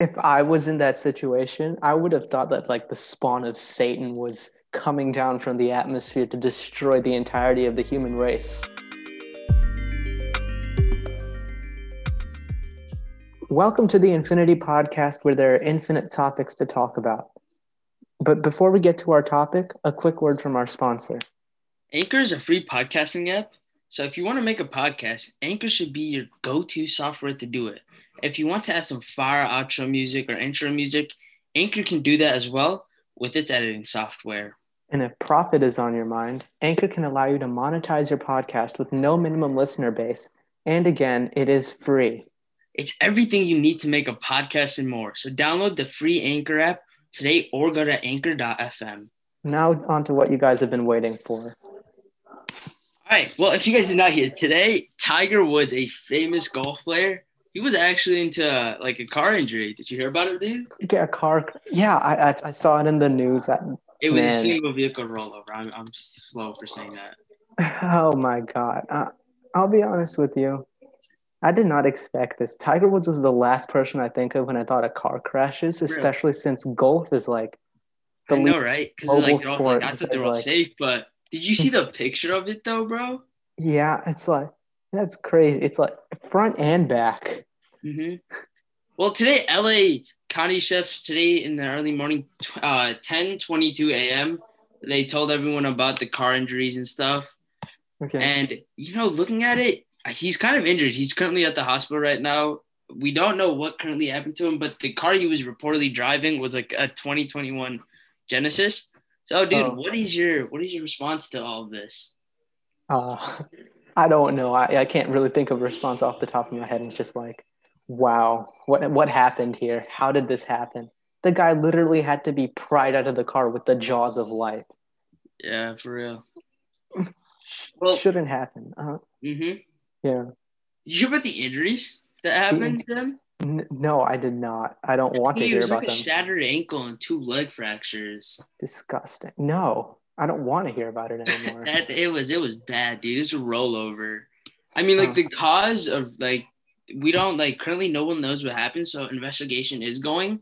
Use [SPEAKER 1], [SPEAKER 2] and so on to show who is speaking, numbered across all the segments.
[SPEAKER 1] If I was in that situation, I would have thought that like the spawn of Satan was coming down from the atmosphere to destroy the entirety of the human race. Welcome to the Infinity Podcast, where there are infinite topics to talk about. But before we get to our topic, a quick word from our sponsor.
[SPEAKER 2] Anchor is a free podcasting app. So if you want to make a podcast, Anchor should be your go to software to do it. If you want to add some fire outro music or intro music, Anchor can do that as well with its editing software.
[SPEAKER 1] And if profit is on your mind, Anchor can allow you to monetize your podcast with no minimum listener base. And again, it is free.
[SPEAKER 2] It's everything you need to make a podcast and more. So download the free Anchor app today or go to anchor.fm.
[SPEAKER 1] Now, on to what you guys have been waiting for.
[SPEAKER 2] All right. Well, if you guys did not hear today, Tiger Woods, a famous golf player, he was actually into uh, like a car injury. Did you hear about it, dude?
[SPEAKER 1] Get a car. Yeah, I, I, I saw it in the news. That
[SPEAKER 2] It was a single vehicle rollover. I'm, I'm slow for saying that.
[SPEAKER 1] Oh my God. Uh, I'll be honest with you. I did not expect this. Tiger Woods was the last person I think of when I thought of car crashes,
[SPEAKER 2] Really?
[SPEAKER 1] especially since golf is like the
[SPEAKER 2] I know,
[SPEAKER 1] least.
[SPEAKER 2] right? Because
[SPEAKER 1] mobile
[SPEAKER 2] like, they're all,
[SPEAKER 1] sport
[SPEAKER 2] not that they're all
[SPEAKER 1] like-
[SPEAKER 2] safe, but did you see the picture of it though, bro?
[SPEAKER 1] Yeah, it's like that's crazy. It's like front and back.
[SPEAKER 2] hmm Well, today, LA County chefs today in the early morning, uh, 10 22 a.m. They told everyone about the car injuries and stuff.
[SPEAKER 1] Okay.
[SPEAKER 2] And you know, looking at it, he's kind of injured. He's currently at the hospital right now. We don't know what currently happened to him, but the car he was reportedly driving was like a 2021 Genesis. So, dude,
[SPEAKER 1] Oh.
[SPEAKER 2] what is your what is your response to all of this?
[SPEAKER 1] Uh, I don't know. I, I can't really think of a response off the top of my head. It's just like, wow, what what happened here? How did this happen? The guy literally had to be pried out of the car with the jaws of life.
[SPEAKER 2] Yeah, for real. Well,
[SPEAKER 1] Shouldn't happen. Uh,
[SPEAKER 2] mm-hmm.
[SPEAKER 1] yeah.
[SPEAKER 2] Did you hear about the injuries that happened to him?
[SPEAKER 1] N- no, I did not. I don't want to hear about
[SPEAKER 2] like a
[SPEAKER 1] them.
[SPEAKER 2] shattered ankle and two leg fractures.
[SPEAKER 1] Disgusting. No, I don't want to hear about it anymore.
[SPEAKER 2] that it was it was bad, dude. It was a rollover. I mean, like
[SPEAKER 1] Oh.
[SPEAKER 2] the cause of like we don't like currently no one knows what happened, so investigation is going.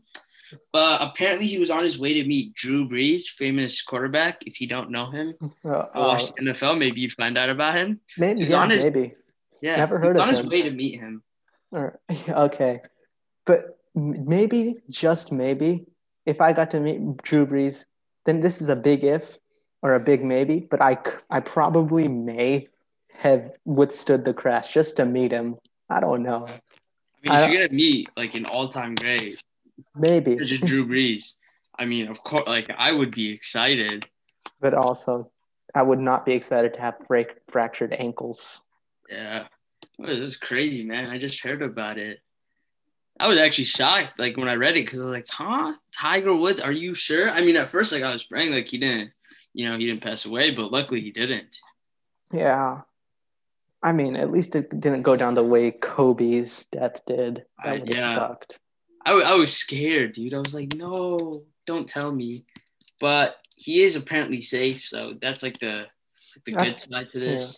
[SPEAKER 2] But apparently he was on his way to meet Drew Brees, famous quarterback. If you don't know him,
[SPEAKER 1] Uh,
[SPEAKER 2] I watched NFL. Maybe you find out about him.
[SPEAKER 1] maybe, yeah,
[SPEAKER 2] on his-
[SPEAKER 1] maybe.
[SPEAKER 2] Yeah,
[SPEAKER 1] Never heard of
[SPEAKER 2] on
[SPEAKER 1] him.
[SPEAKER 2] his way to meet him.
[SPEAKER 1] Or, okay, but maybe, just maybe, if I got to meet Drew Brees, then this is a big if or a big maybe. But I, I probably may have withstood the crash just to meet him. I don't know.
[SPEAKER 2] I mean,
[SPEAKER 1] I-
[SPEAKER 2] you're gonna meet like an all-time great,
[SPEAKER 1] Maybe,
[SPEAKER 2] such as Drew Brees, I mean, of course, like I would be excited.
[SPEAKER 1] but also, I would not be excited to have fra- fractured ankles.
[SPEAKER 2] Yeah. Well, it was crazy, man. I just heard about it. I was actually shocked, like when I read it, because I was like, "Huh, Tiger Woods? Are you sure?" I mean, at first, like I was praying, like he didn't, you know, he didn't pass away, but luckily he didn't.
[SPEAKER 1] Yeah. I mean, at least it didn't go down the way Kobe's death did. That
[SPEAKER 2] I-
[SPEAKER 1] would have
[SPEAKER 2] yeah.
[SPEAKER 1] sucked.
[SPEAKER 2] I, I was scared, dude. I was like, "No, don't tell me." But he is apparently safe, so that's like the the good side to this.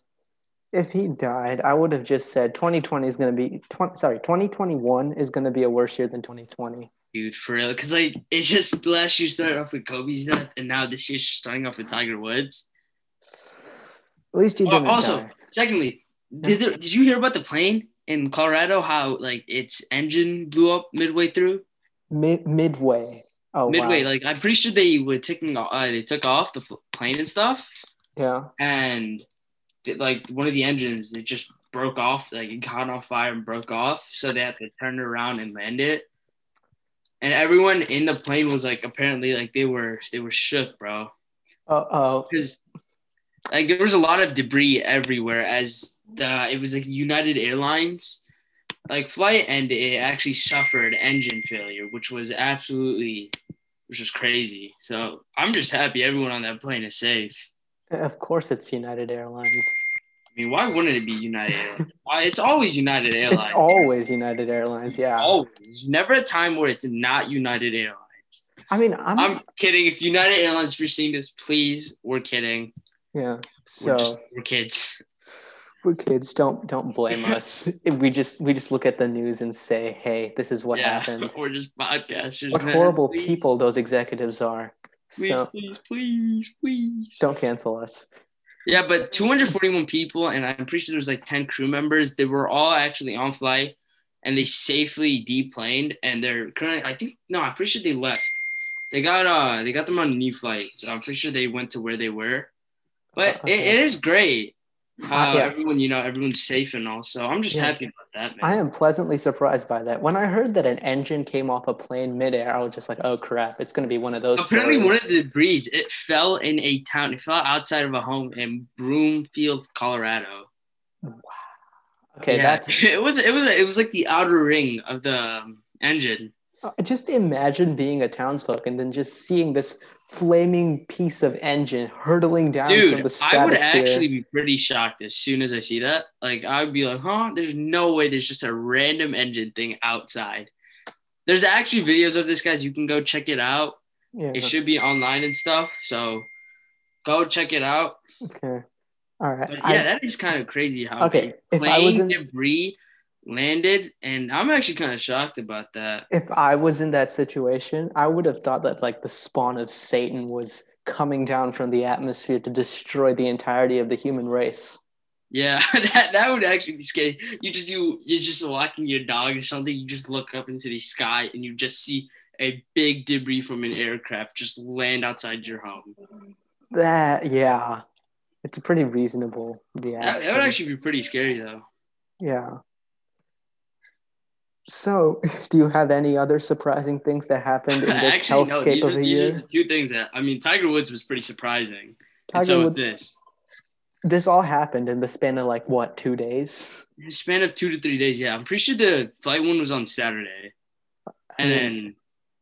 [SPEAKER 1] If he died, I would have just said 2020 is going to be 20, sorry, 2021 is going to be a worse year than 2020.
[SPEAKER 2] Dude, for real, because like it's just last year started off with Kobe's death, and now this year's starting off with Tiger Woods.
[SPEAKER 1] At least he
[SPEAKER 2] Oh,
[SPEAKER 1] didn't
[SPEAKER 2] also,
[SPEAKER 1] die.
[SPEAKER 2] secondly, did there, did you hear about the plane in Colorado? How like its engine blew up midway through,
[SPEAKER 1] Mid, midway. Oh,
[SPEAKER 2] midway.
[SPEAKER 1] wow.
[SPEAKER 2] Like I'm pretty sure they were taking uh, they took off the plane and stuff,
[SPEAKER 1] yeah.
[SPEAKER 2] and it, like one of the engines it just broke off. Like it caught on fire and broke off, so they had to turn it around and land it. And everyone in the plane was like apparently like they were they were shook, bro.
[SPEAKER 1] Uh oh.
[SPEAKER 2] because like there was a lot of debris everywhere as the it was like United Airlines like flight and it actually suffered engine failure, which was absolutely which was crazy. So I'm just happy everyone on that plane is safe.
[SPEAKER 1] Of course, it's United Airlines.
[SPEAKER 2] I mean, why wouldn't it be United Airlines? Why- it's always United Airlines.
[SPEAKER 1] It's always United Airlines. Yeah.
[SPEAKER 2] always. Never a time where it's not United Airlines.
[SPEAKER 1] I mean, I'm,
[SPEAKER 2] I'm kidding. If United Airlines, if you're seeing this, please, we're kidding.
[SPEAKER 1] yeah.
[SPEAKER 2] We're,
[SPEAKER 1] So
[SPEAKER 2] just- we're kids.
[SPEAKER 1] We're kids. Don't don't blame us. We just we just look at the news and say, "Hey, this is what
[SPEAKER 2] yeah,
[SPEAKER 1] happened."
[SPEAKER 2] We're just podcasters.
[SPEAKER 1] What
[SPEAKER 2] man.
[SPEAKER 1] horrible
[SPEAKER 2] Please,
[SPEAKER 1] people those executives are.
[SPEAKER 2] Please,
[SPEAKER 1] So
[SPEAKER 2] please, please, please.
[SPEAKER 1] don't cancel us.
[SPEAKER 2] Yeah, but 241 people, and I'm pretty sure there's like 10 crew members. They were all actually on flight, and they safely deplaned. And they're currently, I think, no, I'm pretty sure they left. They got uh, they got them on a new flight, so I'm pretty sure they went to where they were. But it, it is great how
[SPEAKER 1] Uh, yeah.
[SPEAKER 2] everyone, you know, everyone's safe and all. So I'm just
[SPEAKER 1] Yeah.
[SPEAKER 2] happy about that, man.
[SPEAKER 1] I am pleasantly surprised by that. When I heard that an engine came off a plane midair, I was just like, "Oh crap! It's going to be one of those."
[SPEAKER 2] Apparently, one of the debris it fell in a town. It fell outside of a home in Broomfield, Colorado.
[SPEAKER 1] Okay,
[SPEAKER 2] Yeah,
[SPEAKER 1] that's
[SPEAKER 2] it was it was it was like the outer ring of the um, engine.
[SPEAKER 1] Just imagine being a townsfolk and then just seeing this flaming piece of engine hurtling down from
[SPEAKER 2] Dude,
[SPEAKER 1] the
[SPEAKER 2] I would actually be pretty shocked as soon as I see that. Like, I would be like, huh? There's no way there's just a random engine thing outside. There's actually videos of this, guys. You can go check it out.
[SPEAKER 1] yeah.
[SPEAKER 2] It should be online and stuff. So go check it out.
[SPEAKER 1] Okay. All right.
[SPEAKER 2] But
[SPEAKER 1] I-
[SPEAKER 2] yeah, that is kind of crazy how
[SPEAKER 1] okay. If I was in,
[SPEAKER 2] debris landed. And I'm actually kind of shocked about that.
[SPEAKER 1] if I was in that situation, I would have thought that like the spawn of Satan was coming down from the atmosphere to destroy the entirety of the human race.
[SPEAKER 2] Yeah, that, that would actually be scary. You just you you're just walking your dog or something. You just look up into the sky and you just see a big debris from an aircraft just land outside your home.
[SPEAKER 1] That yeah, it's a pretty reasonable yeah
[SPEAKER 2] That, that would actually be pretty scary though.
[SPEAKER 1] Yeah. So, do you have any other surprising things that happened in this
[SPEAKER 2] Actually, no,
[SPEAKER 1] hellscape
[SPEAKER 2] these,
[SPEAKER 1] of
[SPEAKER 2] are,
[SPEAKER 1] a
[SPEAKER 2] these are
[SPEAKER 1] year?
[SPEAKER 2] the two things that I mean. Tiger Woods was pretty surprising,
[SPEAKER 1] Tiger
[SPEAKER 2] so
[SPEAKER 1] Woods-
[SPEAKER 2] this.
[SPEAKER 1] This all happened in the span of like what, two days?
[SPEAKER 2] Span of two to three days. Yeah, I'm pretty sure the flight one was on Saturday, and
[SPEAKER 1] mean,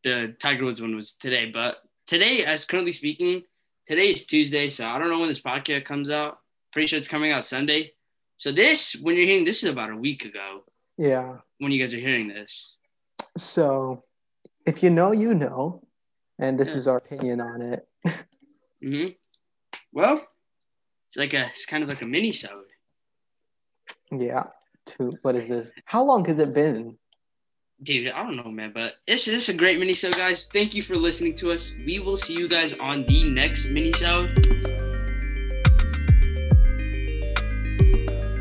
[SPEAKER 2] then the Tiger Woods one was today. But today, as currently speaking, today is Tuesday, so I don't know when this podcast comes out. Pretty sure it's coming out Sunday. So this, when you're hearing this, is about a week ago
[SPEAKER 1] yeah.
[SPEAKER 2] when you guys are hearing this.
[SPEAKER 1] So, if you know, you know, and this
[SPEAKER 2] Yeah.
[SPEAKER 1] is our opinion on it.
[SPEAKER 2] hmm Well, it's like a, it's kind of like a minisode.
[SPEAKER 1] Yeah. Two. What is this? How long has it been?
[SPEAKER 2] Dude, I don't know, man, but this, this is a great mini show, guys. Thank you for listening to us. We will see you guys on the next minisode.